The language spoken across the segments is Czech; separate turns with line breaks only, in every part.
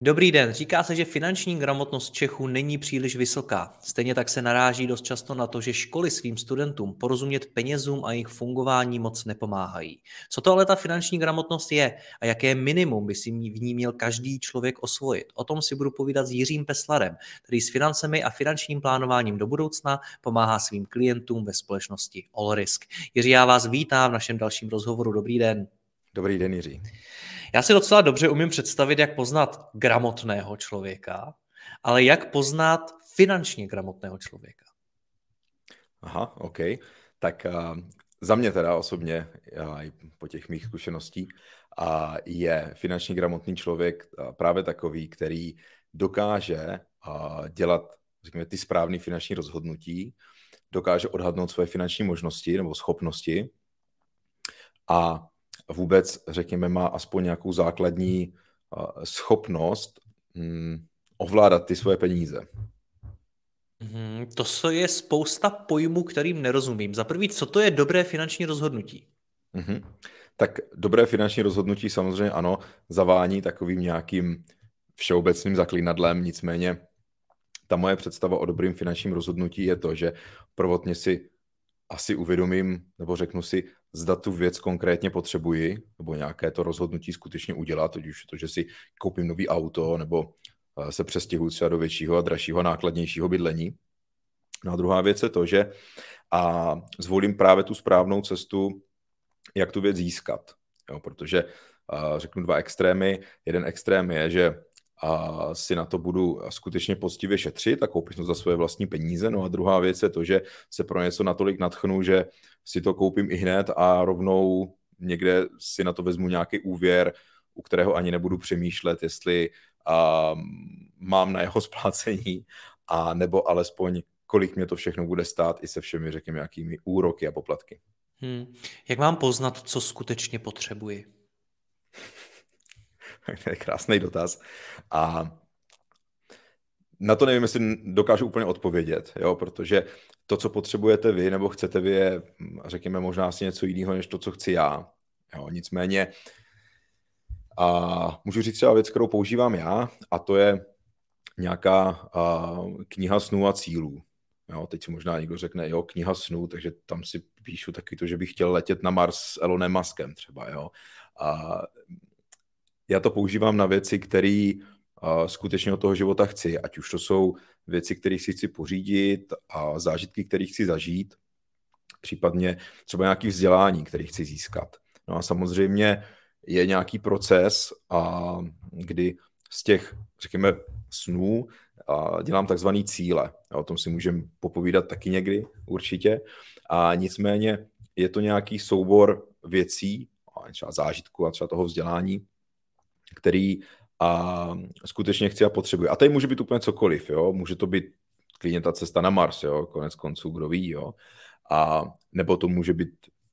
Dobrý den. Říká se, že finanční gramotnost Čechů není příliš vysoká. Stejně tak se naráží dost často na to, že školy svým studentům porozumět penězům a jejich fungování moc nepomáhají. Co to ale ta finanční gramotnost je a jaké minimum by si v ní měl každý člověk osvojit? O tom si budu povídat s Jiřím Peslarem, který s financemi a finančním plánováním do budoucna pomáhá svým klientům ve společnosti Allrisk. Jiří, já vás vítám v našem dalším rozhovoru. Dobrý den.
Dobrý den, Jiří.
Já si docela dobře umím představit, jak poznat gramotného člověka, ale jak poznat finančně gramotného člověka?
Aha, OK. Tak uh, za mě teda osobně, uh, i po těch mých zkušeností, uh, je finančně gramotný člověk uh, právě takový, který dokáže uh, dělat, řekněme, ty správné finanční rozhodnutí, dokáže odhadnout své finanční možnosti nebo schopnosti a vůbec, řekněme, má aspoň nějakou základní schopnost hm, ovládat ty svoje peníze.
Hmm, to je spousta pojmů, kterým nerozumím. Za prvý, co to je dobré finanční rozhodnutí?
Mm-hmm. Tak dobré finanční rozhodnutí samozřejmě ano, zavání takovým nějakým všeobecným zaklínadlem, nicméně ta moje představa o dobrým finančním rozhodnutí je to, že prvotně si asi uvědomím, nebo řeknu si, zda tu věc konkrétně potřebuji, nebo nějaké to rozhodnutí skutečně udělat, ať už to, že si koupím nový auto, nebo eh, se přestěhuji třeba do většího a dražšího a nákladnějšího bydlení. No a druhá věc je to, že a zvolím právě tu správnou cestu, jak tu věc získat. Jo, protože a řeknu dva extrémy. Jeden extrém je, že a si na to budu skutečně poctivě šetřit a koupit to za svoje vlastní peníze. No a druhá věc je to, že se pro něco natolik natchnu, že si to koupím i hned a rovnou někde si na to vezmu nějaký úvěr, u kterého ani nebudu přemýšlet, jestli uh, mám na jeho splácení, a nebo alespoň kolik mě to všechno bude stát i se všemi, řekněme, jakými úroky a poplatky.
Hmm. Jak mám poznat, co skutečně potřebuji?
to je krásný dotaz. A na to nevím, jestli dokážu úplně odpovědět, jo, protože to, co potřebujete vy nebo chcete vy, je, řekněme, možná asi něco jiného, než to, co chci já. Jo, nicméně a můžu říct třeba věc, kterou používám já, a to je nějaká a, kniha snů a cílů. Jo, teď si možná někdo řekne, jo, kniha snů, takže tam si píšu taky to, že bych chtěl letět na Mars s Elonem Muskem třeba, jo. A já to používám na věci, které skutečně od toho života chci, ať už to jsou věci, které si chci pořídit a zážitky, které chci zažít, případně třeba nějaký vzdělání, který chci získat. No a samozřejmě je nějaký proces, a kdy z těch, řekněme, snů a dělám takzvaný cíle. A o tom si můžeme popovídat taky někdy, určitě. A nicméně je to nějaký soubor věcí, třeba zážitku a třeba toho vzdělání, který a skutečně chci a potřebuji. A tady může být úplně cokoliv, jo? může to být klidně ta cesta na Mars, jo? konec konců, kdo ví, jo? A nebo to může být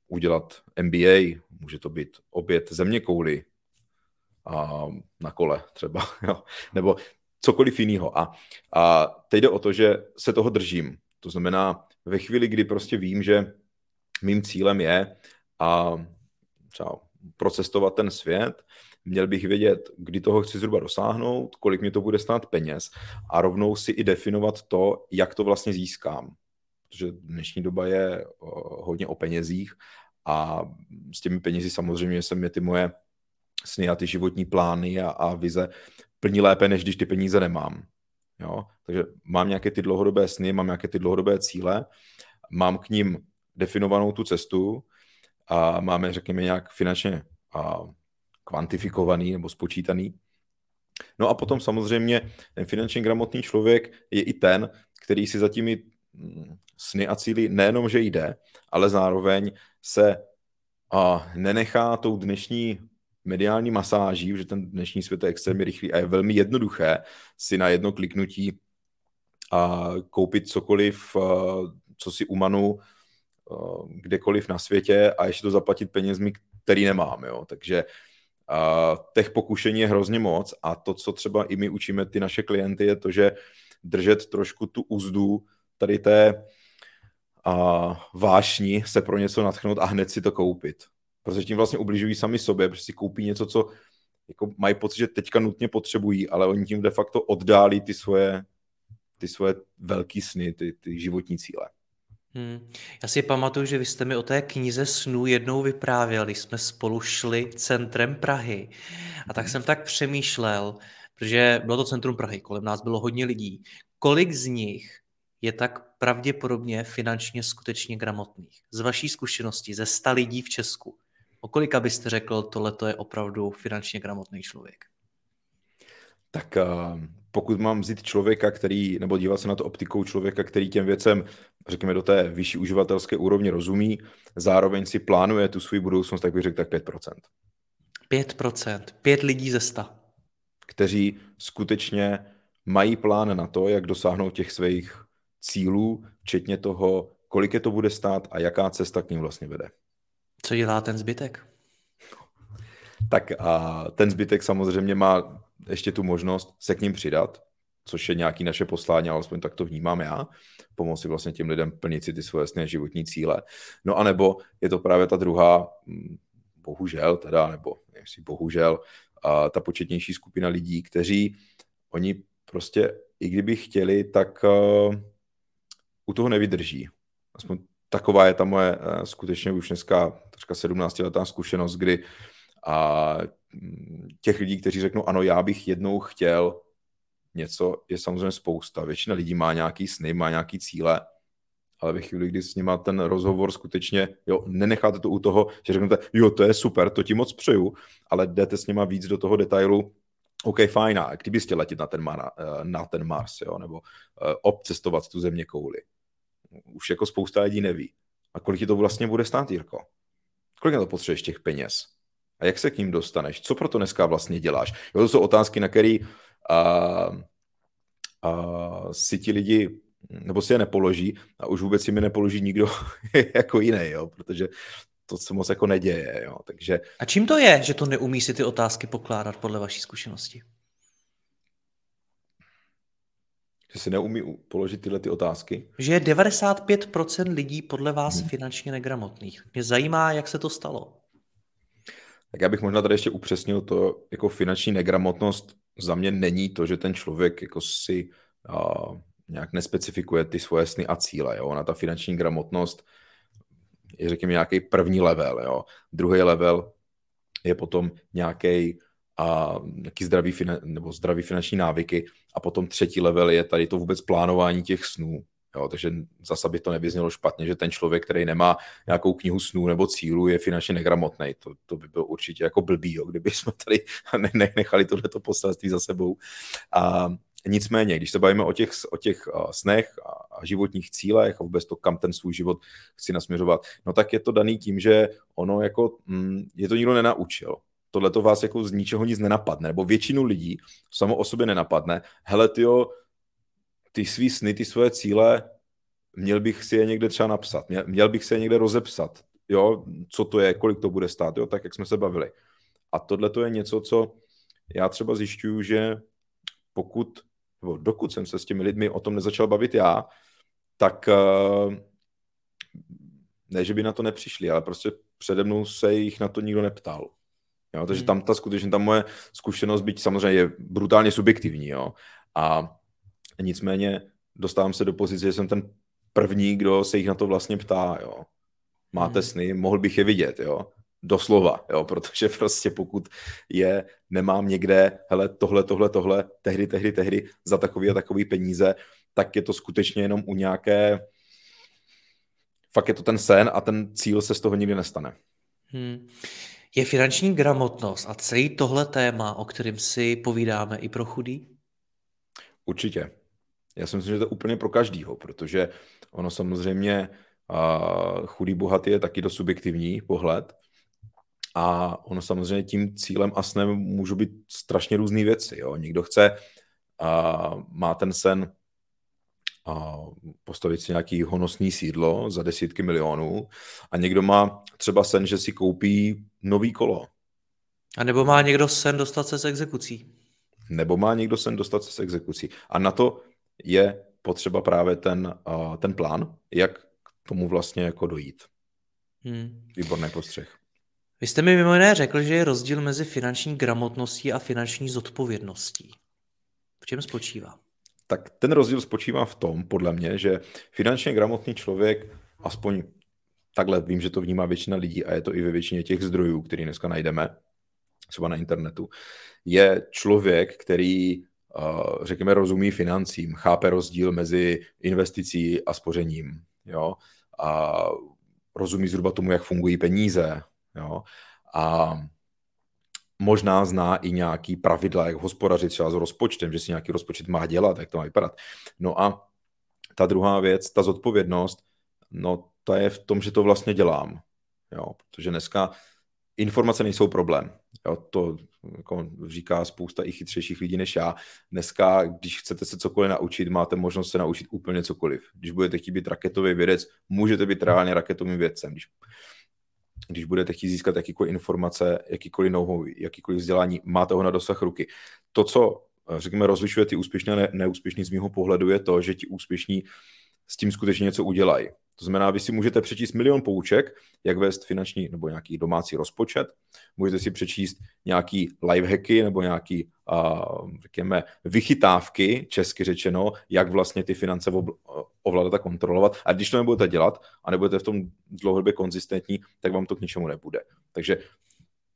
udělat MBA, může to být oběd země kouly a na kole třeba, jo? nebo cokoliv jiného. A, a teď jde o to, že se toho držím. To znamená, ve chvíli, kdy prostě vím, že mým cílem je a třeba procestovat ten svět, měl bych vědět, kdy toho chci zhruba dosáhnout, kolik mě to bude stát peněz a rovnou si i definovat to, jak to vlastně získám. Protože dnešní doba je hodně o penězích a s těmi penězi samozřejmě se mě ty moje sny a ty životní plány a, a vize plní lépe, než když ty peníze nemám. Jo? Takže mám nějaké ty dlouhodobé sny, mám nějaké ty dlouhodobé cíle, mám k ním definovanou tu cestu a máme, řekněme, nějak finančně a kvantifikovaný nebo spočítaný. No a potom samozřejmě ten finančně gramotný člověk je i ten, který si za těmi mm, sny a cíly nejenom, že jde, ale zároveň se a nenechá tou dnešní mediální masáží, že ten dnešní svět je extrémně rychlý a je velmi jednoduché si na jedno kliknutí a koupit cokoliv, co si umanu kdekoliv na světě a ještě to zaplatit penězmi, který nemám. Jo? Takže a těch pokušení je hrozně moc a to, co třeba i my učíme ty naše klienty, je to, že držet trošku tu úzdu tady té a vášni se pro něco natchnout a hned si to koupit. Protože tím vlastně ubližují sami sobě, protože si koupí něco, co jako mají pocit, že teďka nutně potřebují, ale oni tím de facto oddálí ty svoje, ty svoje velký sny, ty, ty životní cíle.
Hmm. Já si pamatuju, že vy jste mi o té knize snů jednou vyprávěli, jsme spolu šli centrem Prahy a tak jsem tak přemýšlel, protože bylo to centrum Prahy, kolem nás bylo hodně lidí. Kolik z nich je tak pravděpodobně finančně skutečně gramotných? Z vaší zkušenosti, ze sta lidí v Česku, o kolika byste řekl, tohle je opravdu finančně gramotný člověk?
Tak uh, pokud mám vzít člověka, který, nebo dívat se na to optikou člověka, který těm věcem, řekněme, do té vyšší uživatelské úrovně rozumí, zároveň si plánuje tu svou budoucnost, tak bych řekl tak 5%.
5%. 5 lidí ze 100.
Kteří skutečně mají plán na to, jak dosáhnout těch svých cílů, včetně toho, kolik je to bude stát a jaká cesta k ním vlastně vede.
Co dělá ten zbytek?
Tak a ten zbytek samozřejmě má ještě tu možnost se k ním přidat, což je nějaký naše poslání, alespoň tak to vnímám já, pomoci vlastně těm lidem plnit si ty svoje jasné životní cíle. No a nebo je to právě ta druhá, hm, bohužel teda, nebo jestli bohužel, a ta početnější skupina lidí, kteří oni prostě, i kdyby chtěli, tak uh, u toho nevydrží. Aspoň taková je ta moje uh, skutečně už dneska troška 17 letá zkušenost, kdy a těch lidí, kteří řeknou, ano, já bych jednou chtěl něco, je samozřejmě spousta. Většina lidí má nějaký sny, má nějaký cíle, ale ve chvíli, kdy s nima ten rozhovor skutečně, jo, nenecháte to u toho, že řeknete, jo, to je super, to ti moc přeju, ale jdete s nima víc do toho detailu, OK, fajn, a kdyby jste letět na ten, Mar, eh, na ten Mars, jo, nebo uh, obcestovat tu země kouli. Už jako spousta lidí neví. A kolik ti to vlastně bude stát, Jirko? Kolik na to potřebuješ těch peněz? A jak se k ním dostaneš? Co pro to dneska vlastně děláš? Jo, to jsou otázky, na které si ti lidi nebo si je nepoloží a už vůbec si mi nepoloží nikdo jako jiný, jo, protože to se moc jako neděje. Jo, takže...
A čím to je, že to neumí si ty otázky pokládat podle vaší zkušenosti?
Že si neumí položit tyhle ty otázky?
Že je 95% lidí podle vás hmm. finančně negramotných. Mě zajímá, jak se to stalo.
Tak já bych možná tady ještě upřesnil to, jako finanční negramotnost za mě není to, že ten člověk jako si uh, nějak nespecifikuje ty svoje sny a cíle. Jo? Ona ta finanční gramotnost je, řekněme, nějaký první level. Jo? Druhý level je potom nějaký a nějaký zdravý, nebo zdravý finanční návyky a potom třetí level je tady to vůbec plánování těch snů. Jo, takže zase by to nevyznělo špatně, že ten člověk, který nemá nějakou knihu snů nebo cílu, je finančně negramotný. To, to by bylo určitě jako blbý, jo, kdyby jsme tady ne, nechali tohleto poselství za sebou. A nicméně, když se bavíme o těch, o těch snech a životních cílech a vůbec to, kam ten svůj život chci nasměřovat, no tak je to daný tím, že ono jako, mm, je to nikdo nenaučil tohle to vás jako z ničeho nic nenapadne, nebo většinu lidí samo o sobě nenapadne, hele tyjo, ty svý sny, ty svoje cíle, měl bych si je někde třeba napsat, měl, měl bych se je někde rozepsat, jo, co to je, kolik to bude stát, jo, tak jak jsme se bavili. A tohle to je něco, co já třeba zjišťuju, že pokud, nebo dokud jsem se s těmi lidmi o tom nezačal bavit já, tak eh, ne, že by na to nepřišli, ale prostě přede mnou se jich na to nikdo neptal. Jo, takže hmm. tam ta skutečně ta moje zkušenost, byť samozřejmě je brutálně subjektivní, jo, a Nicméně dostávám se do pozice, že jsem ten první, kdo se jich na to vlastně ptá, jo. Máte hmm. sny, mohl bych je vidět, jo. Doslova, jo, protože prostě pokud je nemám někde, hele, tohle, tohle, tohle, tehdy, tehdy, tehdy, za takový a takový peníze, tak je to skutečně jenom u nějaké, fakt je to ten sen a ten cíl se z toho nikdy nestane. Hmm.
Je finanční gramotnost a celý tohle téma, o kterém si povídáme i pro chudý?
Určitě. Já si myslím, že to je úplně pro každýho, protože ono samozřejmě uh, chudý bohatý je taky do subjektivní pohled, A ono samozřejmě tím cílem a snem můžou být strašně různé věci. Jo? Někdo chce, a má ten sen a postavit si nějaký honosný sídlo za desítky milionů a někdo má třeba sen, že si koupí nový kolo.
A nebo má někdo sen dostat se z exekucí.
Nebo má někdo sen dostat se z exekucí. A na to je potřeba právě ten, uh, ten plán, jak k tomu vlastně jako dojít. Hmm. Výborný postřeh.
Vy jste mi mimo jiné řekl, že je rozdíl mezi finanční gramotností a finanční zodpovědností. V čem spočívá?
Tak ten rozdíl spočívá v tom, podle mě, že finančně gramotný člověk, aspoň takhle vím, že to vnímá většina lidí a je to i ve většině těch zdrojů, který dneska najdeme, třeba na internetu, je člověk, který, řekněme, rozumí financím, chápe rozdíl mezi investicí a spořením, jo, a rozumí zhruba tomu, jak fungují peníze, jo, a možná zná i nějaký pravidla, jak hospodařit třeba s rozpočtem, že si nějaký rozpočet má dělat, jak to má vypadat. No a ta druhá věc, ta zodpovědnost, no ta je v tom, že to vlastně dělám. Jo, protože dneska informace nejsou problém. Jo, to jako říká spousta i chytřejších lidí než já. Dneska, když chcete se cokoliv naučit, máte možnost se naučit úplně cokoliv. Když budete chtít být raketový vědec, můžete být reálně raketovým vědcem. Když když budete chtít získat jakýkoliv informace, jakýkoliv know jakýkoliv vzdělání, máte ho na dosah ruky. To, co řekněme, rozlišuje ty úspěšné a ne- z mého pohledu, je to, že ti úspěšní s tím skutečně něco udělají. To znamená, vy si můžete přečíst milion pouček, jak vést finanční nebo nějaký domácí rozpočet, můžete si přečíst nějaký lifehacky nebo nějaký, uh, řekněme, vychytávky, česky řečeno, jak vlastně ty finance ovládat a kontrolovat. A když to nebudete dělat a nebudete v tom dlouhodobě konzistentní, tak vám to k ničemu nebude. Takže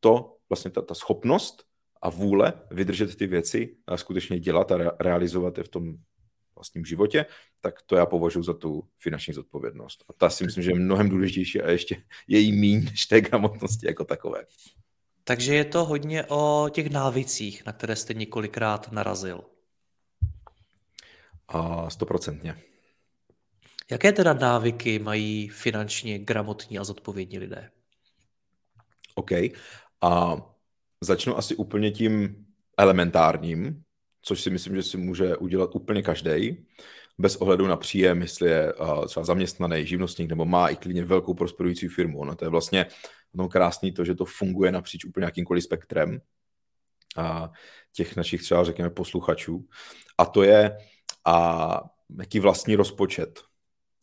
to, vlastně ta, ta schopnost a vůle vydržet ty věci a skutečně dělat a re, realizovat je v tom vlastním životě, tak to já považuji za tu finanční zodpovědnost. A ta si myslím, že je mnohem důležitější a ještě její míň než té gramotnosti jako takové.
Takže je to hodně o těch návicích, na které jste několikrát narazil.
A stoprocentně.
Jaké teda návyky mají finančně gramotní a zodpovědní lidé?
OK. A začnu asi úplně tím elementárním, což si myslím, že si může udělat úplně každý, bez ohledu na příjem, jestli je třeba zaměstnaný živnostník nebo má i klidně velkou prosperující firmu. No to je vlastně no, krásný to, že to funguje napříč úplně jakýmkoliv spektrem a těch našich třeba, řekněme, posluchačů. A to je a jaký vlastní rozpočet.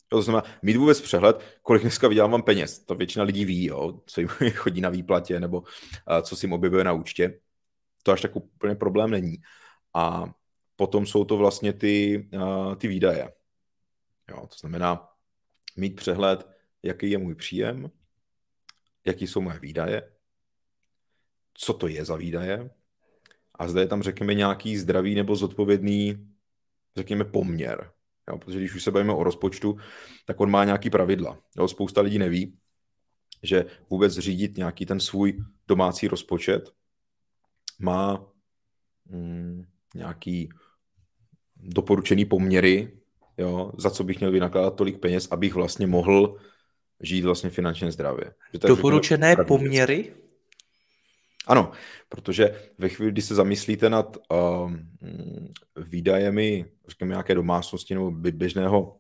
To znamená mít vůbec přehled, kolik dneska vydělávám peněz. To většina lidí ví, jo, co jim chodí na výplatě nebo co si jim objevuje na účtě. To až tak úplně problém není. A potom jsou to vlastně ty, ty výdaje. Jo, to znamená mít přehled, jaký je můj příjem, jaký jsou moje výdaje, co to je za výdaje a zde je tam, řekněme, nějaký zdravý nebo zodpovědný, řekněme, poměr. Jo, protože když už se bavíme o rozpočtu, tak on má nějaký pravidla. Jo, spousta lidí neví, že vůbec řídit nějaký ten svůj domácí rozpočet má mm, nějaký doporučený poměry, jo, za co bych měl vynakládat tolik peněz, abych vlastně mohl žít vlastně finančně zdravě.
Že Doporučené poměry?
Ano, protože ve chvíli, kdy se zamyslíte nad uh, výdajemi, řekněme, nějaké domácnosti nebo běžného,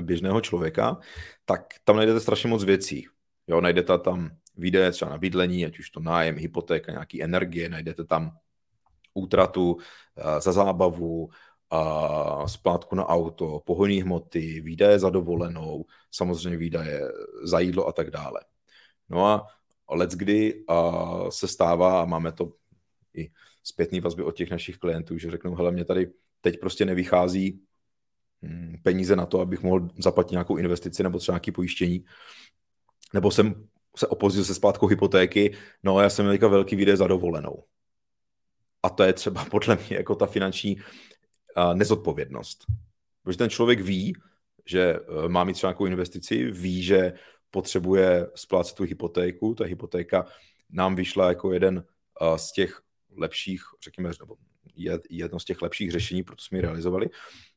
běžného člověka, tak tam najdete strašně moc věcí. Jo, najdete tam výdaje třeba na bydlení, ať už to nájem, hypotéka, nějaký energie, najdete tam útratu uh, za zábavu, a splátku na auto, pohonní hmoty, výdaje za dovolenou, samozřejmě výdaje za jídlo a tak dále. No a let kdy a se stává, a máme to i zpětný vazby od těch našich klientů, že řeknou, hele, mě tady teď prostě nevychází hm, peníze na to, abych mohl zaplatit nějakou investici nebo třeba nějaké pojištění, nebo jsem se opozdil se splátkou hypotéky, no a já jsem měl velký výdej za dovolenou. A to je třeba podle mě jako ta finanční nezodpovědnost. Protože ten člověk ví, že uh, má mít třeba nějakou investici, ví, že potřebuje splácet tu hypotéku. Ta hypotéka nám vyšla jako jeden uh, z těch lepších, řekněme, nebo je jedno z těch lepších řešení, proto jsme ji realizovali.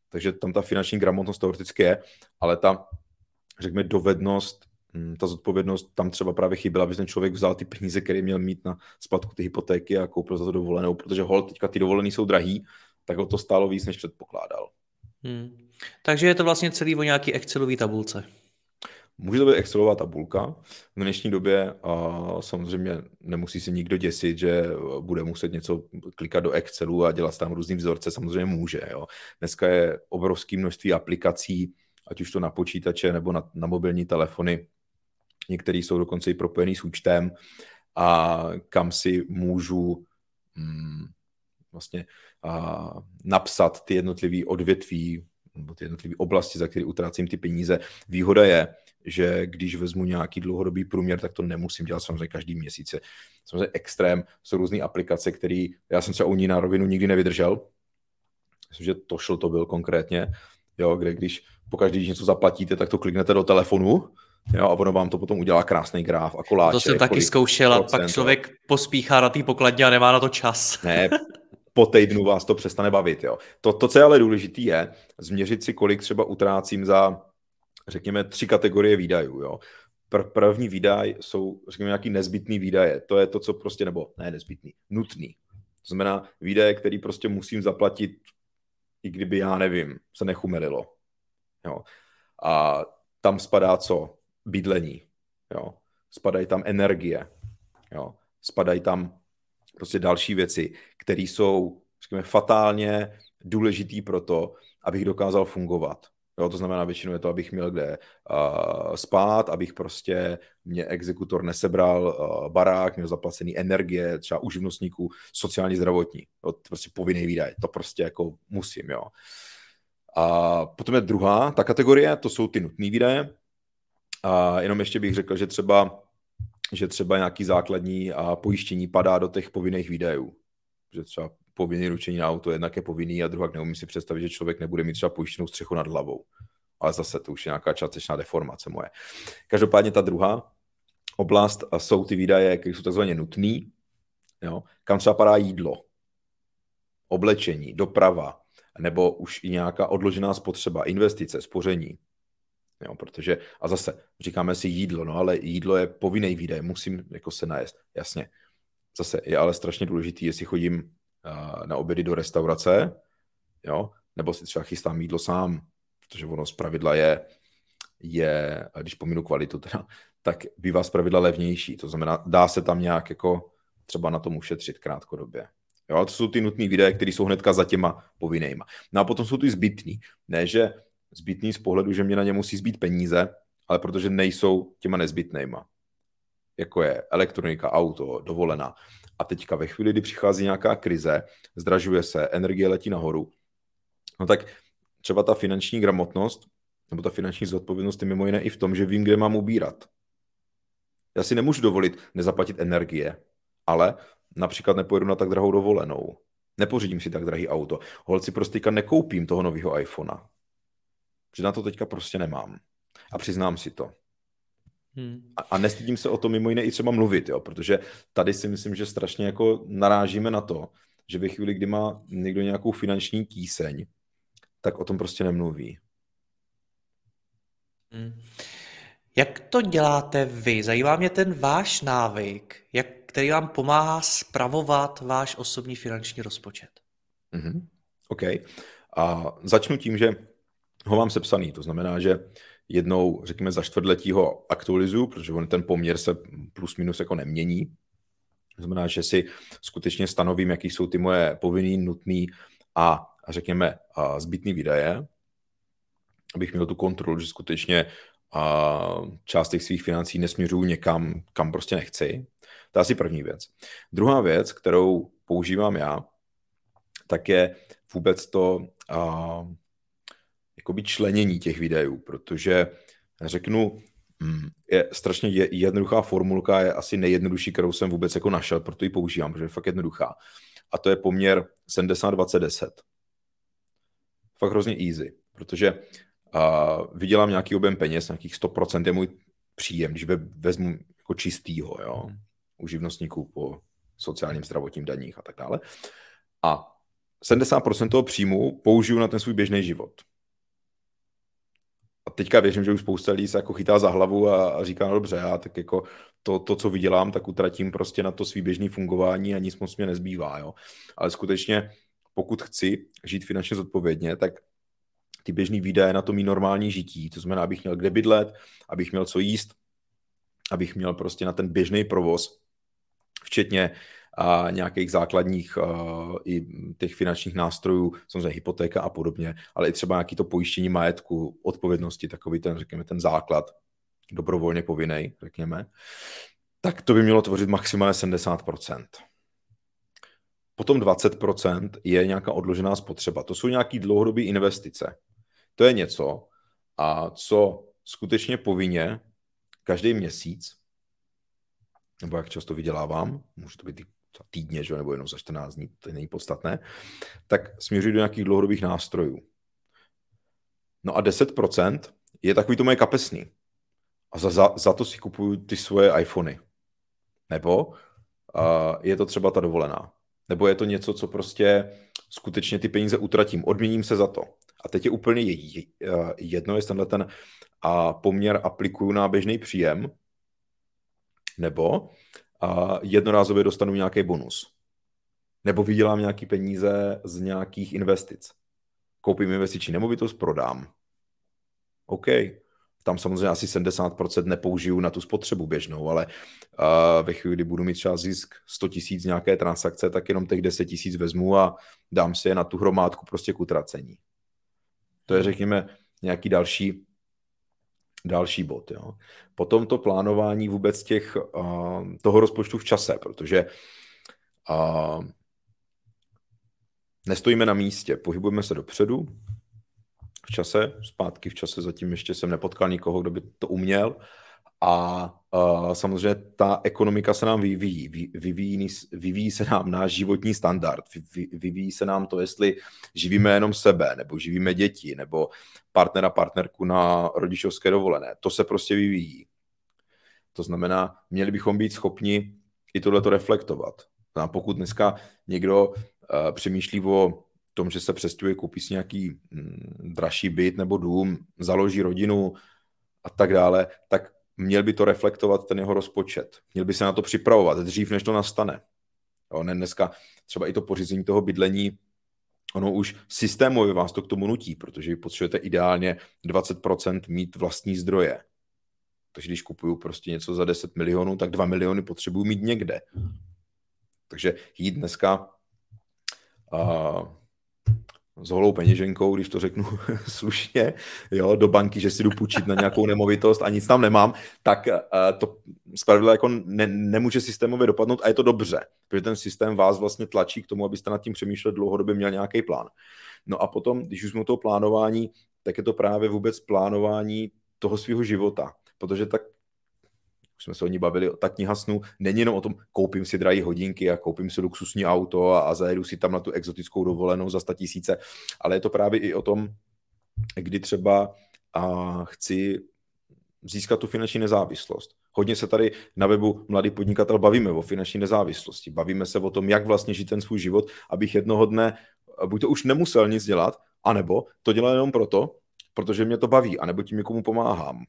Takže tam ta finanční gramotnost teoreticky je, ale ta, řekněme, dovednost ta zodpovědnost tam třeba právě chyběla, aby ten člověk vzal ty peníze, které měl mít na splatku ty hypotéky a koupil za to dovolenou, protože hol, teďka ty dovolené jsou drahý, tak ho to stálo víc, než předpokládal.
Hmm. Takže je to vlastně celý o nějaký Excelový tabulce.
Může to být Excelová tabulka. V dnešní době a samozřejmě nemusí se nikdo děsit, že bude muset něco klikat do Excelu a dělat tam různý vzorce. Samozřejmě může. Jo. Dneska je obrovské množství aplikací, ať už to na počítače nebo na, na mobilní telefony. Některé jsou dokonce i propojený s účtem a kam si můžu mm, vlastně a, napsat ty jednotlivé odvětví nebo ty jednotlivé oblasti, za které utrácím ty peníze. Výhoda je, že když vezmu nějaký dlouhodobý průměr, tak to nemusím dělat samozřejmě každý měsíc. Samozřejmě extrém, jsou různé aplikace, které já jsem třeba u ní na rovinu nikdy nevydržel. Myslím, že to šlo to byl konkrétně, jo, kde když po každý něco zaplatíte, tak to kliknete do telefonu, Jo, a ono vám to potom udělá krásný gráf a koláče.
To jsem taky zkoušel a pak člověk pospíchá na té pokladně a nemá na to čas.
Ne, po týdnu vás to přestane bavit. Jo. To, to, co je ale důležité, je změřit si, kolik třeba utrácím za, řekněme, tři kategorie výdajů. Jo. Pr- první výdaj jsou, řekněme, nějaký nezbytný výdaje. To je to, co prostě, nebo ne nezbytný, nutný. To znamená výdaje, který prostě musím zaplatit, i kdyby, já nevím, se nechumelilo. Jo. A tam spadá co? Bydlení. Jo. Spadají tam energie. Jo. Spadají tam prostě další věci, které jsou, řekněme, fatálně důležitý pro to, abych dokázal fungovat. Jo, to znamená, většinou je to, abych měl kde uh, spát, abych prostě mě exekutor nesebral uh, barák, měl zaplacený energie, třeba u živnostníků, sociální zdravotní. Jo, to prostě povinný výdaj, to prostě jako musím, jo. A potom je druhá, ta kategorie, to jsou ty nutné výdaje. A jenom ještě bych řekl, že třeba že třeba nějaký základní a pojištění padá do těch povinných výdajů. Že třeba povinný ručení na auto jednak je povinný a druhá neumím si představit, že člověk nebude mít třeba pojištěnou střechu nad hlavou. Ale zase to už je nějaká částečná deformace moje. Každopádně ta druhá oblast jsou ty výdaje, které jsou takzvaně nutné, jo, kam třeba padá jídlo, oblečení, doprava, nebo už i nějaká odložená spotřeba, investice, spoření. Jo, protože, a zase, říkáme si jídlo, no ale jídlo je povinný výdaj, musím jako se najest, jasně. Zase je ale strašně důležitý, jestli chodím uh, na obědy do restaurace, jo, nebo si třeba chystám jídlo sám, protože ono z pravidla je, je, když pominu kvalitu teda, tak bývá z pravidla levnější, to znamená, dá se tam nějak jako třeba na tom ušetřit krátkodobě. Jo, ale to jsou ty nutné výdaje, které jsou hnedka za těma povinnýma. No a potom jsou ty zbytný. Ne, že zbytný z pohledu, že mě na ně musí zbýt peníze, ale protože nejsou těma nezbytnýma. Jako je elektronika, auto, dovolená. A teďka ve chvíli, kdy přichází nějaká krize, zdražuje se, energie letí nahoru, no tak třeba ta finanční gramotnost nebo ta finanční zodpovědnost je mimo jiné i v tom, že vím, kde mám ubírat. Já si nemůžu dovolit nezaplatit energie, ale například nepojedu na tak drahou dovolenou. Nepořídím si tak drahý auto. Holci prostě nekoupím toho nového iPhonea. Že na to teďka prostě nemám. A přiznám si to. Hmm. A, a nestydím se o to mimo jiné i třeba mluvit, jo, protože tady si myslím, že strašně jako narážíme na to, že ve chvíli, kdy má někdo nějakou finanční tíseň, tak o tom prostě nemluví.
Hmm. Jak to děláte vy? Zajímá mě ten váš návyk, jak, který vám pomáhá spravovat váš osobní finanční rozpočet.
Mm-hmm. OK. A začnu tím, že ho mám sepsaný. To znamená, že jednou, řekněme, za čtvrtletí ho aktualizuju, protože on ten poměr se plus minus jako nemění. To znamená, že si skutečně stanovím, jaký jsou ty moje povinný, nutný a řekněme zbytný výdaje, abych měl tu kontrolu, že skutečně a část těch svých financí nesměřuju někam, kam prostě nechci. To je asi první věc. Druhá věc, kterou používám já, tak je vůbec to a, jakoby členění těch videů, protože řeknu, mm, je strašně jednoduchá formulka, je asi nejjednodušší, kterou jsem vůbec jako našel, proto ji používám, protože je fakt jednoduchá. A to je poměr 70-20-10. Fakt hrozně easy, protože uh, vydělám nějaký objem peněz, nějakých 100% je můj příjem, když vezmu jako čistýho, jo, hmm. u živnostníků po sociálním zdravotním daních a tak dále. A 70% toho příjmu použiju na ten svůj běžný život. A teďka věřím, že už spousta lidí se jako chytá za hlavu a, a říká, no dobře, já tak jako to, to, co vydělám, tak utratím prostě na to svý běžný fungování a nic moc mě nezbývá, jo. Ale skutečně, pokud chci žít finančně zodpovědně, tak ty běžný výdaje na to mý normální žití, to znamená, abych měl kde bydlet, abych měl co jíst, abych měl prostě na ten běžný provoz, včetně a nějakých základních uh, i těch finančních nástrojů, samozřejmě hypotéka a podobně, ale i třeba nějaký to pojištění majetku, odpovědnosti, takový ten, řekněme, ten základ, dobrovolně povinný, řekněme, tak to by mělo tvořit maximálně 70%. Potom 20% je nějaká odložená spotřeba. To jsou nějaké dlouhodobé investice. To je něco, a co skutečně povinně každý měsíc, nebo jak často vydělávám, může to být i týdně, že, nebo jenom za 14 dní, to není podstatné, tak směřuji do nějakých dlouhodobých nástrojů. No a 10% je takový to moje kapesný. A za, za, za to si kupuju ty svoje iPhony. Nebo uh, je to třeba ta dovolená. Nebo je to něco, co prostě skutečně ty peníze utratím, odměním se za to. A teď je úplně jedno, jestli tenhle ten a poměr aplikuju na běžný příjem, nebo a jednorázově dostanu nějaký bonus. Nebo vydělám nějaký peníze z nějakých investic. Koupím investiční nemovitost, prodám. OK. Tam samozřejmě asi 70% nepoužiju na tu spotřebu běžnou, ale uh, ve chvíli, kdy budu mít třeba zisk 100 tisíc nějaké transakce, tak jenom těch 10 tisíc vezmu a dám si je na tu hromádku prostě k utracení. To je, řekněme, nějaký další další bod. Jo. Potom to plánování vůbec těch, toho rozpočtu v čase, protože uh, nestojíme na místě, pohybujeme se dopředu v čase, zpátky v čase zatím ještě jsem nepotkal nikoho, kdo by to uměl a uh, samozřejmě ta ekonomika se nám vyvíjí. Vyvíjí, vyvíjí se nám náš životní standard. Vy, vyvíjí se nám to, jestli živíme jenom sebe, nebo živíme děti, nebo partnera, partnerku na rodičovské dovolené. To se prostě vyvíjí. To znamená, měli bychom být schopni i tohleto reflektovat. A pokud dneska někdo uh, přemýšlí o tom, že se přestěhuje, koupí si nějaký mm, dražší byt nebo dům, založí rodinu a tak dále, tak měl by to reflektovat ten jeho rozpočet. Měl by se na to připravovat dřív, než to nastane. Jo, ne dneska třeba i to pořízení toho bydlení, ono už systémově vás to k tomu nutí, protože vy potřebujete ideálně 20% mít vlastní zdroje. Takže když kupuju prostě něco za 10 milionů, tak 2 miliony potřebuju mít někde. Takže jít dneska uh, s holou peněženkou, když to řeknu slušně, jo, do banky, že si jdu půjčit na nějakou nemovitost a nic tam nemám, tak uh, to spravedlivě jako ne, nemůže systémově dopadnout a je to dobře, protože ten systém vás vlastně tlačí k tomu, abyste nad tím přemýšleli dlouhodobě, měl nějaký plán. No a potom, když už jsme toho plánování, tak je to právě vůbec plánování toho svého života, protože tak už jsme se o ní bavili, ta kniha snů není jenom o tom, koupím si drahé hodinky a koupím si luxusní auto a, a zajedu si tam na tu exotickou dovolenou za 100 tisíce, ale je to právě i o tom, kdy třeba a chci získat tu finanční nezávislost. Hodně se tady na webu Mladý podnikatel bavíme o finanční nezávislosti. Bavíme se o tom, jak vlastně žít ten svůj život, abych jednoho dne buď to už nemusel nic dělat, anebo to dělal jenom proto, protože mě to baví, anebo tím někomu pomáhám.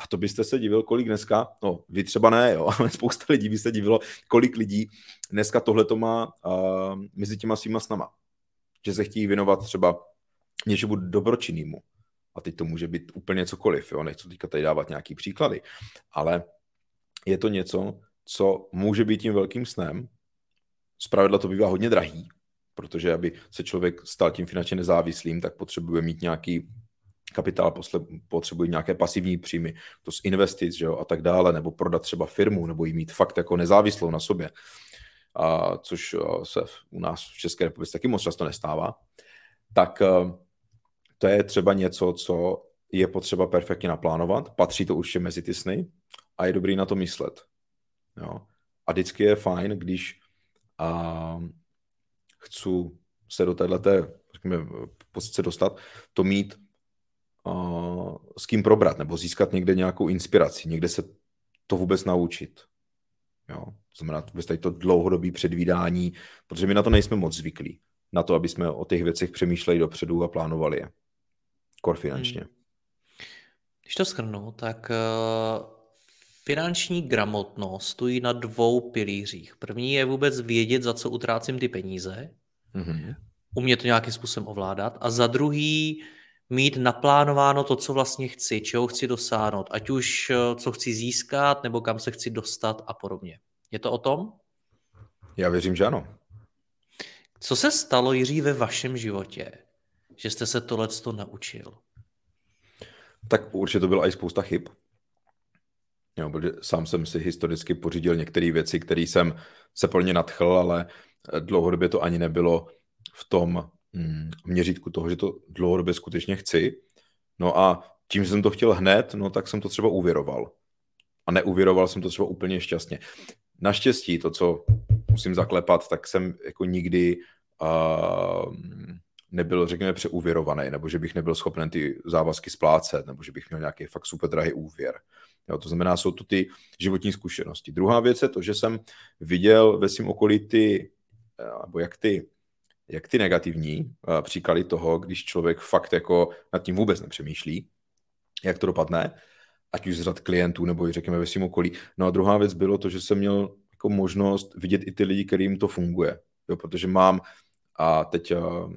A to byste se divil, kolik dneska, no vy třeba ne, jo, ale spousta lidí by se divilo, kolik lidí dneska tohle to má uh, mezi těma svýma snama. Že se chtějí věnovat třeba něčemu dobročinnému. A teď to může být úplně cokoliv, jo, nechci teďka tady dávat nějaký příklady, ale je to něco, co může být tím velkým snem. Zpravidla to bývá hodně drahý, protože aby se člověk stal tím finančně nezávislým, tak potřebuje mít nějaký kapitál potřebuje nějaké pasivní příjmy, to z investic že jo, a tak dále, nebo prodat třeba firmu, nebo ji mít fakt jako nezávislou na sobě, a, což se u nás v České republice taky moc často nestává, tak to je třeba něco, co je potřeba perfektně naplánovat, patří to už mezi ty sny a je dobrý na to myslet. Jo. A vždycky je fajn, když a, chci se do této pozice dostat, to mít uh, s kým probrat nebo získat někde nějakou inspiraci, někde se to vůbec naučit. Jo? To znamená vůbec tady to dlouhodobé předvídání, protože my na to nejsme moc zvyklí. Na to, aby jsme o těch věcech přemýšleli dopředu a plánovali je. Kor finančně. Hmm.
Když to schrnu, tak uh, finanční gramotnost stojí na dvou pilířích. První je vůbec vědět, za co utrácím ty peníze, mm-hmm. umět to nějakým způsobem ovládat a za druhý mít naplánováno to, co vlastně chci, čeho chci dosáhnout, ať už uh, co chci získat, nebo kam se chci dostat a podobně. Je to o tom?
Já věřím, že ano.
Co se stalo, Jiří, ve vašem životě, že jste se tohle naučil?
Tak určitě to byla i spousta chyb. Jo, protože sám jsem si historicky pořídil některé věci, které jsem se pro ně nadchl, ale dlouhodobě to ani nebylo v tom měřítku toho, že to dlouhodobě skutečně chci. No a tím, že jsem to chtěl hned, no tak jsem to třeba uvěroval. A neuvěroval jsem to třeba úplně šťastně. Naštěstí to, co musím zaklepat, tak jsem jako nikdy uh, nebyl, řekněme, přeuvěrovaný, nebo že bych nebyl schopen ty závazky splácet, nebo že bych měl nějaký fakt super drahý úvěr. Jo, to znamená, jsou to ty životní zkušenosti. Druhá věc je to, že jsem viděl ve svém okolí ty, nebo jak ty, jak ty negativní uh, příklady toho, když člověk fakt jako nad tím vůbec nepřemýšlí, jak to dopadne, ať už z řad klientů, nebo i řekněme ve svém okolí. No a druhá věc bylo to, že jsem měl jako možnost vidět i ty lidi, kterým to funguje. Jo, protože mám a teď uh,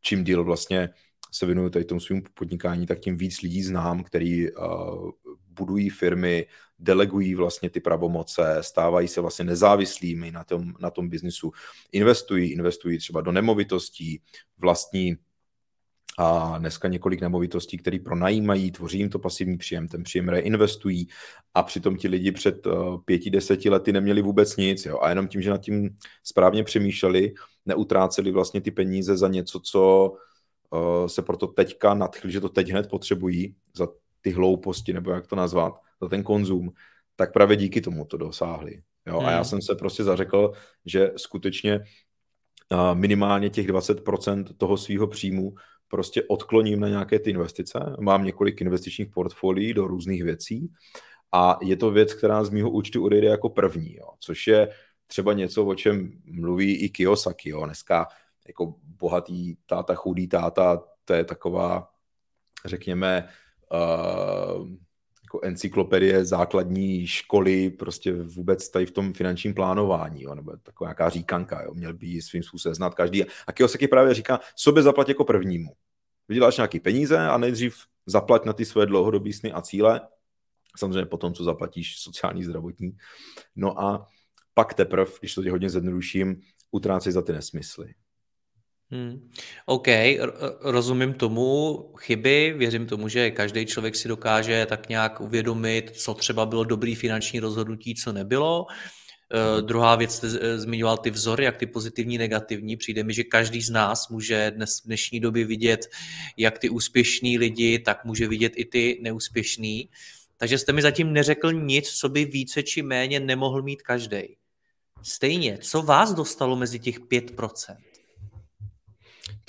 čím díl vlastně se věnuju tady tomu svým podnikání, tak tím víc lidí znám, který uh, budují firmy, delegují vlastně ty pravomoce, stávají se vlastně nezávislými na tom, na tom biznisu, investují, investují třeba do nemovitostí, vlastní a dneska několik nemovitostí, které pronajímají, tvoří jim to pasivní příjem, ten příjem reinvestují a přitom ti lidi před uh, pěti, deseti lety neměli vůbec nic jo? a jenom tím, že nad tím správně přemýšleli, neutráceli vlastně ty peníze za něco, co uh, se proto teďka nadchli, že to teď hned potřebují za ty hlouposti, nebo jak to nazvat, za ten konzum, tak právě díky tomu to dosáhli. Jo? Hmm. A já hmm. jsem se prostě zařekl, že skutečně minimálně těch 20% toho svého příjmu prostě odkloním na nějaké ty investice. Mám několik investičních portfolií do různých věcí a je to věc, která z mého účtu odejde jako první, jo, což je třeba něco, o čem mluví i Kiyosaki. Jo. Dneska jako bohatý táta, chudý táta, to je taková, řekněme, uh, jako encyklopedie základní školy prostě vůbec tady v tom finančním plánování, jo, nebo taková nějaká říkanka, jo, měl by svým způsobem znát každý. A Kiyosaki právě říká, sobě zaplať jako prvnímu. Vyděláš nějaký peníze a nejdřív zaplať na ty své dlouhodobé sny a cíle, samozřejmě potom, co zaplatíš sociální, zdravotní. No a pak teprve, když to tě hodně zjednoduším, utrácej za ty nesmysly.
Hmm. OK, rozumím tomu chyby, věřím tomu, že každý člověk si dokáže tak nějak uvědomit, co třeba bylo dobrý finanční rozhodnutí, co nebylo. Uh, druhá věc, jste eh, zmiňoval ty vzory, jak ty pozitivní, negativní. Přijde mi, že každý z nás může dnes v dnešní době vidět jak ty úspěšní lidi, tak může vidět i ty neúspěšný. Takže jste mi zatím neřekl nic, co by více či méně nemohl mít každý. Stejně, co vás dostalo mezi těch 5%?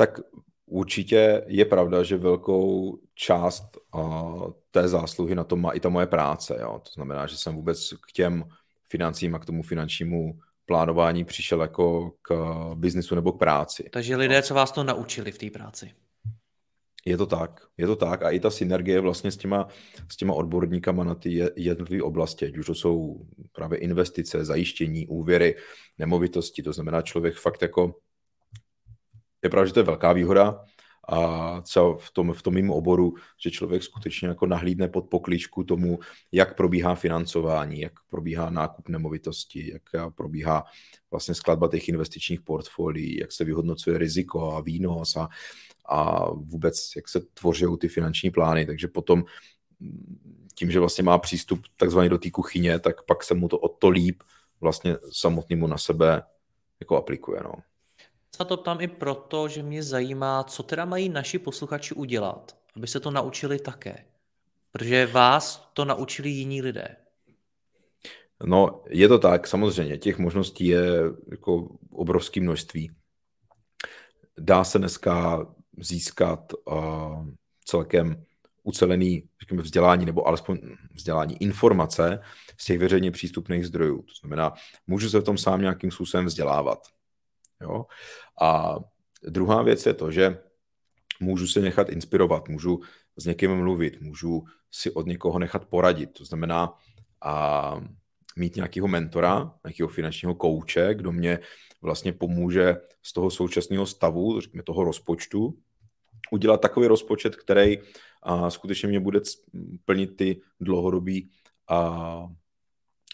Tak určitě je pravda, že velkou část uh, té zásluhy na tom má i ta moje práce. Jo? To znamená, že jsem vůbec k těm financím a k tomu finančnímu plánování přišel jako k biznisu nebo k práci.
Takže lidé, co vás to naučili v té práci?
Je to tak, je to tak a i ta synergie vlastně s těma, s těma odborníkama na ty jednotlivé oblasti, ať už to jsou právě investice, zajištění, úvěry, nemovitosti, to znamená člověk fakt jako je pravda, že to je velká výhoda a třeba v tom, v tom mým oboru, že člověk skutečně jako nahlídne pod pokličku tomu, jak probíhá financování, jak probíhá nákup nemovitosti, jak probíhá vlastně skladba těch investičních portfolií, jak se vyhodnocuje riziko a výnos a, a vůbec jak se tvoří ty finanční plány, takže potom tím, že vlastně má přístup takzvaně do té kuchyně, tak pak se mu to o to líp vlastně samotnému na sebe jako aplikuje. No
se to ptám i proto, že mě zajímá, co teda mají naši posluchači udělat, aby se to naučili také. Protože vás to naučili jiní lidé.
No, je to tak, samozřejmě. Těch možností je jako obrovské množství. Dá se dneska získat uh, celkem ucelený řekněme, vzdělání nebo alespoň vzdělání informace z těch veřejně přístupných zdrojů. To znamená, můžu se v tom sám nějakým způsobem vzdělávat. Jo? A druhá věc je to, že můžu se nechat inspirovat, můžu s někým mluvit, můžu si od někoho nechat poradit. To znamená a mít nějakého mentora, nějakého finančního kouče, kdo mě vlastně pomůže z toho současného stavu, řekněme toho rozpočtu, udělat takový rozpočet, který a, skutečně mě bude plnit ty dlouhodobý a,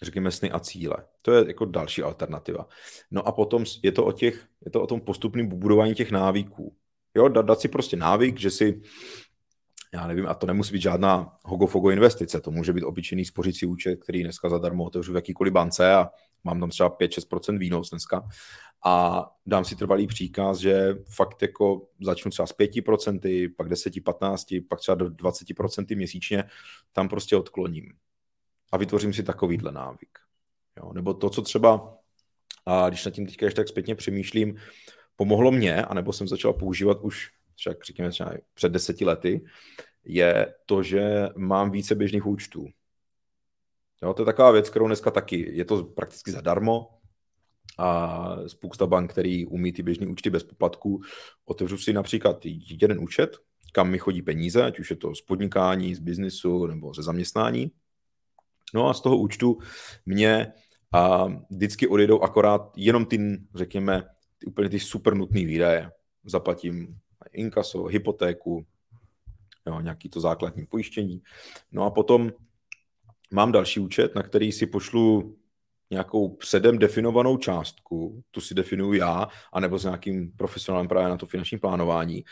řekněme, sny a cíle. To je jako další alternativa. No a potom je to o, těch, je to o tom postupném budování těch návyků. Jo, dát, si prostě návyk, že si já nevím, a to nemusí být žádná hogofogo investice, to může být obyčejný spořící účet, který dneska zadarmo otevřu v jakýkoliv bance a mám tam třeba 5-6% výnos dneska a dám si trvalý příkaz, že fakt jako začnu třeba s 5%, pak 10-15, pak třeba do 20% měsíčně, tam prostě odkloním. A vytvořím si takovýhle návyk. Jo? Nebo to, co třeba, a když nad tím teďka ještě tak zpětně přemýšlím, pomohlo mě, anebo jsem začal používat už třeba, řekněme, třeba před deseti lety, je to, že mám více běžných účtů. Jo, to je taková věc, kterou dneska taky, je to prakticky zadarmo a spousta bank, který umí ty běžné účty bez poplatků, otevřu si například jeden účet, kam mi chodí peníze, ať už je to z podnikání, z biznisu nebo ze zaměstnání. No a z toho účtu mě a vždycky odjedou akorát jenom ty, řekněme, ty úplně ty super nutné výdaje. Zaplatím inkaso, hypotéku, jo, nějaký to základní pojištění. No a potom mám další účet, na který si pošlu nějakou předem definovanou částku, tu si definuju já, anebo s nějakým profesionálem právě na to finanční plánování.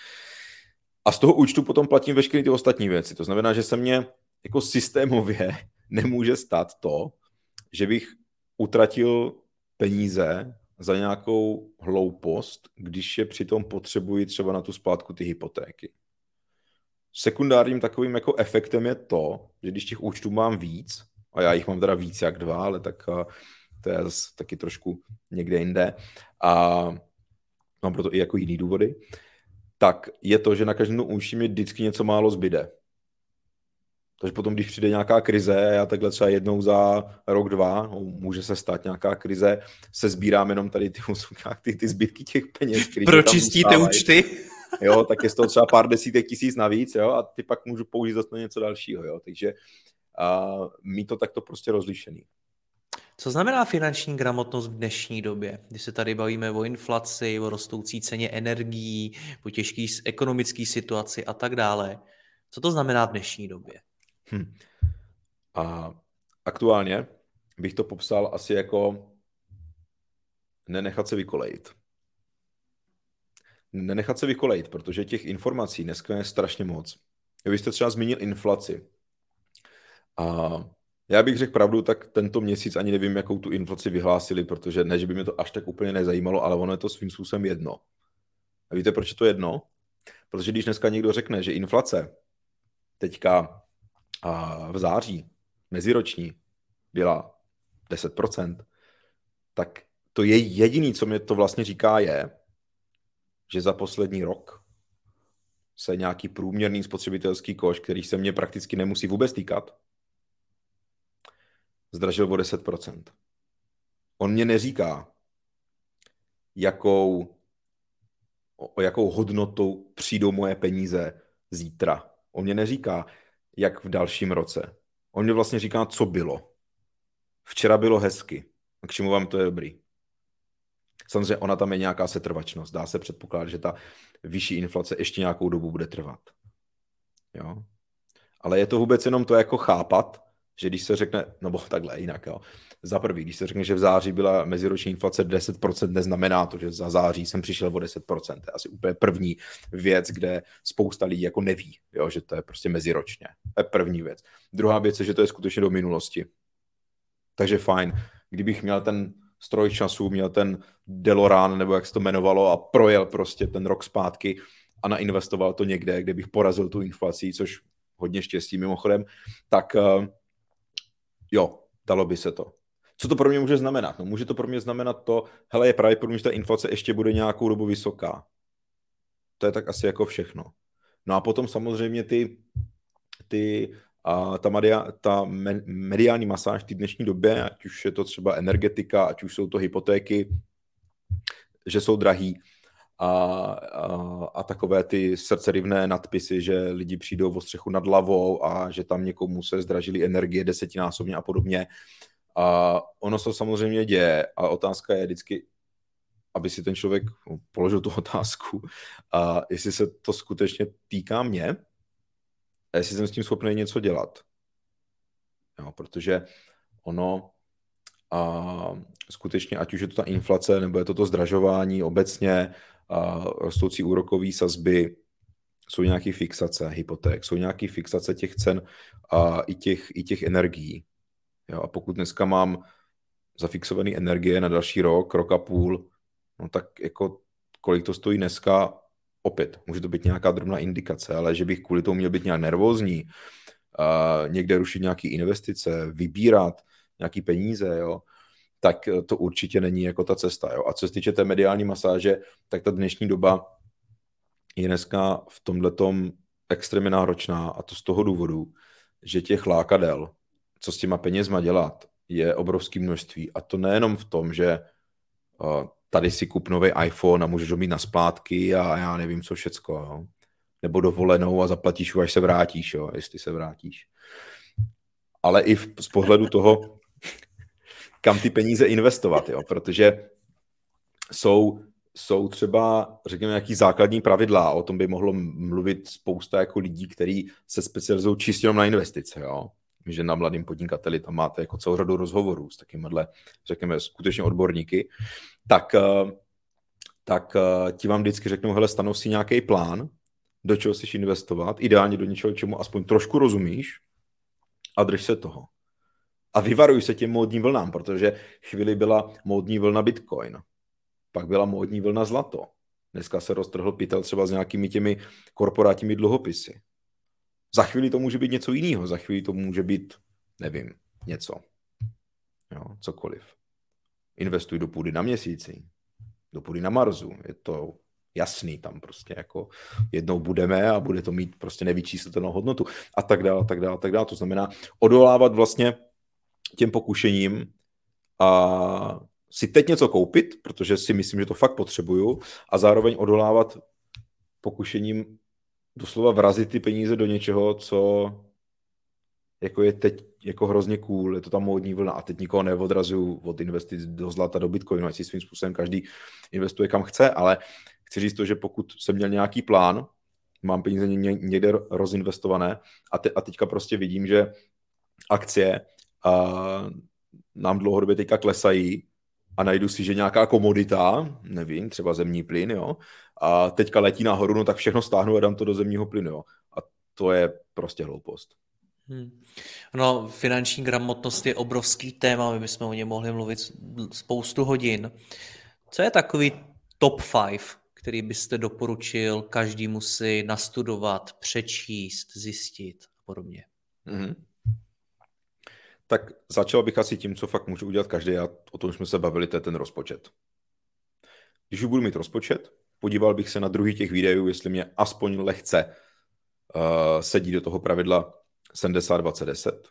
A z toho účtu potom platím veškeré ty ostatní věci. To znamená, že se mě jako systémově nemůže stát to, že bych utratil peníze za nějakou hloupost, když je přitom potřebuji třeba na tu splátku ty hypotéky. Sekundárním takovým jako efektem je to, že když těch účtů mám víc, a já jich mám teda víc jak dva, ale tak to je zase taky trošku někde jinde, a mám proto i jako jiný důvody, tak je to, že na každém účtu mi vždycky něco málo zbyde. Takže potom, když přijde nějaká krize, já takhle třeba jednou za rok, dva, no, může se stát nějaká krize, se sbírám jenom tady ty, ty, ty zbytky těch peněz.
Pročistíte účty?
Jo, tak je z toho třeba pár desítek tisíc navíc, jo, a ty pak můžu použít zase na něco dalšího, jo. Takže a, mít to takto prostě rozlišený.
Co znamená finanční gramotnost v dnešní době, když se tady bavíme o inflaci, o rostoucí ceně energií, po těžké ekonomické situaci a tak dále? Co to znamená v dnešní době? Hm.
A aktuálně bych to popsal asi jako nenechat se vykolejit. Nenechat se vykolejit, protože těch informací dneska je strašně moc. Vy jste třeba zmínil inflaci. A já bych řekl pravdu, tak tento měsíc ani nevím, jakou tu inflaci vyhlásili, protože ne, že by mě to až tak úplně nezajímalo, ale ono je to svým způsobem jedno. A víte, proč je to jedno? Protože když dneska někdo řekne, že inflace teďka a v září meziroční byla 10%, tak to je jediný, co mě to vlastně říká, je, že za poslední rok se nějaký průměrný spotřebitelský koš, který se mě prakticky nemusí vůbec týkat, zdražil o 10%. On mě neříká, jakou, o jakou hodnotou přijdou moje peníze zítra. On mě neříká, jak v dalším roce. On mě vlastně říká, co bylo. Včera bylo hezky. A k čemu vám to je dobrý? Samozřejmě ona tam je nějaká setrvačnost. Dá se předpokládat, že ta vyšší inflace ještě nějakou dobu bude trvat. Jo? Ale je to vůbec jenom to jako chápat, že když se řekne, no bo takhle jinak, jo. Za prvý, když se řekne, že v září byla meziroční inflace 10%, neznamená to, že za září jsem přišel o 10%. To je asi úplně první věc, kde spousta lidí jako neví, jo, že to je prostě meziročně. To je první věc. Druhá věc je, že to je skutečně do minulosti. Takže fajn. Kdybych měl ten stroj času, měl ten Deloran, nebo jak se to jmenovalo, a projel prostě ten rok zpátky a nainvestoval to někde, kde bych porazil tu inflaci, což hodně štěstí mimochodem, tak uh, jo, dalo by se to. Co to pro mě může znamenat? No, může to pro mě znamenat to, hele, je mě, že ta inflace ještě bude nějakou dobu vysoká. To je tak asi jako všechno. No a potom samozřejmě ty, ty a ta, media, ta mediální masáž v té dnešní době, ať už je to třeba energetika, ať už jsou to hypotéky, že jsou drahý. a, a, a takové ty srdcerivné nadpisy, že lidi přijdou o střechu nad hlavou a že tam někomu se zdražily energie desetinásobně a podobně. A ono se samozřejmě děje a otázka je vždycky, aby si ten člověk položil tu otázku, a jestli se to skutečně týká mě a jestli jsem s tím schopný něco dělat. Jo, protože ono a skutečně, ať už je to ta inflace, nebo je to to zdražování obecně, a rostoucí úrokové sazby, jsou nějaké fixace hypoték, jsou nějaké fixace těch cen a i těch, i těch energií. Jo, a pokud dneska mám zafixované energie na další rok, rok a půl, no tak jako kolik to stojí dneska, opět, může to být nějaká drobná indikace, ale že bych kvůli tomu měl být nějak nervózní, uh, někde rušit nějaké investice, vybírat nějaké peníze, jo, tak to určitě není jako ta cesta. Jo. A co se týče té mediální masáže, tak ta dnešní doba je dneska v tomhletom extrémně náročná a to z toho důvodu, že těch lákadel, co s těma penězma dělat, je obrovské množství. A to nejenom v tom, že uh, tady si kup nový iPhone a můžeš ho mít na splátky a já nevím co všecko, jo. nebo dovolenou a zaplatíš ho, až se vrátíš, jo, jestli se vrátíš. Ale i v, z pohledu toho, kam ty peníze investovat, jo, protože jsou, jsou třeba, řekněme, nějaký základní pravidla, o tom by mohlo mluvit spousta jako lidí, kteří se specializují čistě na investice, jo že na mladým podnikateli tam máte jako celou řadu rozhovorů s takýmhle, řekněme, skutečně odborníky, tak, eh, tak eh, ti vám vždycky řeknou, hele, stanov si nějaký plán, do čeho chceš investovat, ideálně do něčeho, čemu aspoň trošku rozumíš a drž se toho. A vyvaruj se těm módním vlnám, protože chvíli byla módní vlna Bitcoin, pak byla módní vlna zlato. Dneska se roztrhl pytel třeba s nějakými těmi korporátními dluhopisy. Za chvíli to může být něco jiného, za chvíli to může být, nevím, něco. Jo, cokoliv. Investuj do půdy na měsíci, do půdy na Marsu. Je to jasný tam prostě jako jednou budeme a bude to mít prostě nevyčíslitelnou hodnotu a tak dále, tak dále, tak dále. To znamená odolávat vlastně těm pokušením a si teď něco koupit, protože si myslím, že to fakt potřebuju a zároveň odolávat pokušením doslova vrazit ty peníze do něčeho, co jako je teď jako hrozně cool, je to tam módní vlna. A teď nikoho neodrazuju od investic do zlata, do bitcoinu, ať si svým způsobem každý investuje kam chce, ale chci říct to, že pokud jsem měl nějaký plán, mám peníze někde rozinvestované a, te, a teďka prostě vidím, že akcie a nám dlouhodobě teďka klesají a najdu si, že nějaká komodita, nevím, třeba zemní plyn, jo, a teďka letí nahoru, no tak všechno stáhnu a dám to do zemního plynu, jo. A to je prostě hloupost.
Hmm. No, finanční gramotnost je obrovský téma, my bychom o něm mohli mluvit spoustu hodin. Co je takový top 5, který byste doporučil každému si nastudovat, přečíst, zjistit a podobně? Hmm.
Tak začal bych asi tím, co fakt může udělat každý a o tom jsme se bavili, to je ten rozpočet. Když už budu mít rozpočet, podíval bych se na druhý těch videů, jestli mě aspoň lehce uh, sedí do toho pravidla 70-20-10.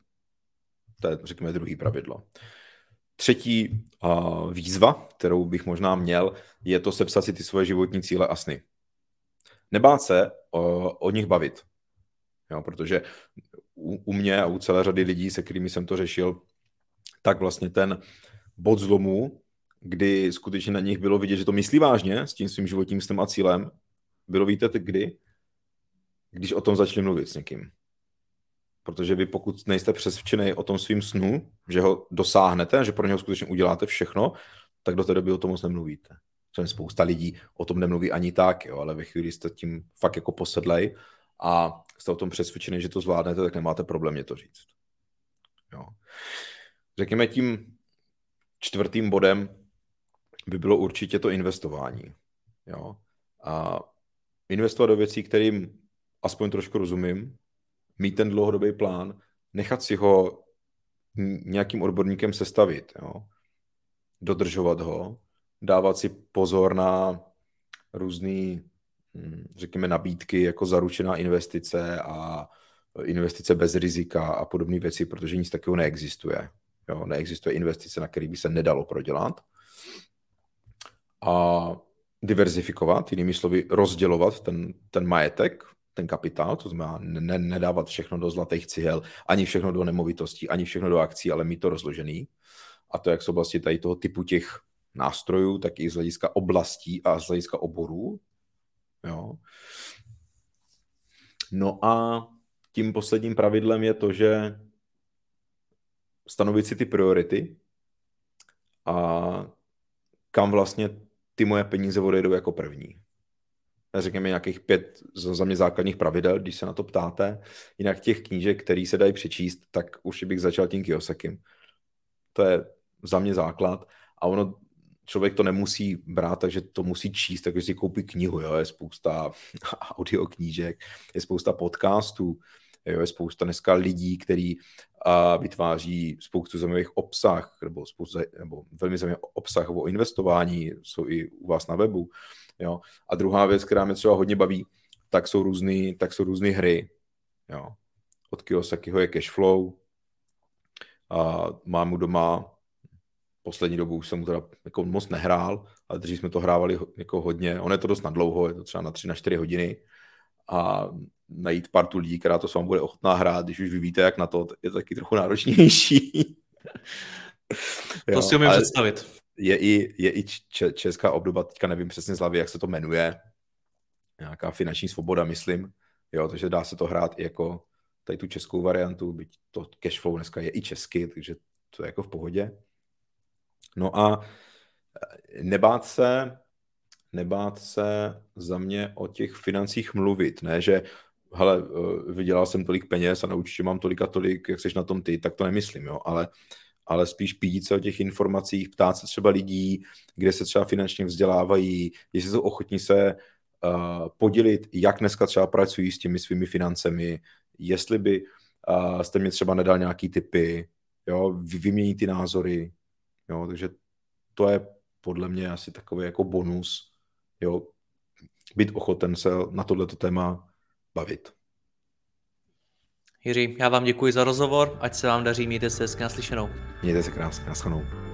To je, řekněme, druhý pravidlo. Třetí uh, výzva, kterou bych možná měl, je to sepsat si ty svoje životní cíle a sny. Nebát se uh, o nich bavit. Jo, protože u, u mě a u celé řady lidí, se kterými jsem to řešil, tak vlastně ten bod zlomu kdy skutečně na nich bylo vidět, že to myslí vážně s tím svým životním stylem a cílem, bylo víte kdy? Když o tom začali mluvit s někým. Protože vy pokud nejste přesvědčený o tom svým snu, že ho dosáhnete, že pro něho skutečně uděláte všechno, tak do té doby o tom moc nemluvíte. Což spousta lidí o tom nemluví ani tak, jo, ale ve chvíli jste tím fakt jako posedlej a jste o tom přesvědčený, že to zvládnete, tak nemáte problém mě to říct. Jo. Řekněme tím čtvrtým bodem by bylo určitě to investování. Jo? A investovat do věcí, kterým aspoň trošku rozumím, mít ten dlouhodobý plán, nechat si ho nějakým odborníkem sestavit, jo? dodržovat ho, dávat si pozor na různé, řekněme, nabídky jako zaručená investice a investice bez rizika a podobné věci, protože nic takového neexistuje. Jo? Neexistuje investice, na který by se nedalo prodělat. A diverzifikovat, jinými slovy rozdělovat ten, ten majetek, ten kapitál, to znamená ne, nedávat všechno do zlatých cihel, ani všechno do nemovitostí, ani všechno do akcí, ale mít to rozložený. A to jak z oblasti tady toho typu těch nástrojů, tak i z hlediska oblastí a z hlediska oborů. Jo. No a tím posledním pravidlem je to, že stanovit si ty priority a kam vlastně ty moje peníze odejdou jako první. Řekněme nějakých pět za mě základních pravidel, když se na to ptáte. Jinak těch knížek, které se dají přečíst, tak už bych začal tím Kiyosakim. To je za mě základ. A ono, člověk to nemusí brát, takže to musí číst, takže si koupí knihu, jo? je spousta audio knížek, je spousta podcastů, jo? je spousta dneska lidí, kteří a vytváří spoustu zajímavých obsah, nebo, spoustu, nebo velmi zajímavý obsah o investování, jsou i u vás na webu. Jo. A druhá věc, která mě třeba hodně baví, tak jsou různé tak jsou různý hry. Jo. Od Kiyosakiho je Cashflow. A mám mu doma poslední dobu už jsem mu teda jako moc nehrál, ale dřív jsme to hrávali jako hodně. On je to dost na dlouho, je to třeba na 3 na 4 hodiny. A najít partu lidí, která to s vámi bude ochotná hrát, když už vy víte, jak na to, je to taky trochu náročnější.
to si umím představit.
Je i, je i česká obdoba, teďka nevím přesně z hlavy, jak se to jmenuje, nějaká finanční svoboda, myslím, jo, takže dá se to hrát i jako tady tu českou variantu, byť to cashflow dneska je i česky, takže to je jako v pohodě. No a nebát se, nebát se za mě o těch financích mluvit, ne, že hele, eh, vydělal jsem tolik peněz a na mám tolik a tolik, jak jsi na tom ty, tak to nemyslím, jo, ale, ale spíš pít se o těch informacích, ptát se třeba lidí, kde se třeba finančně vzdělávají, jestli jsou ochotní se uh, podělit, jak dneska třeba pracují s těmi svými financemi, jestli by uh, jste mě třeba nedal nějaký typy, jo, vyměnit ty názory, jo, takže to je podle mě asi takový jako bonus, jo, být ochoten se na tohleto téma bavit.
Jiří, já vám děkuji za rozhovor, ať se vám daří, mějte se hezky naslyšenou.
Mějte se krásně, naschanou.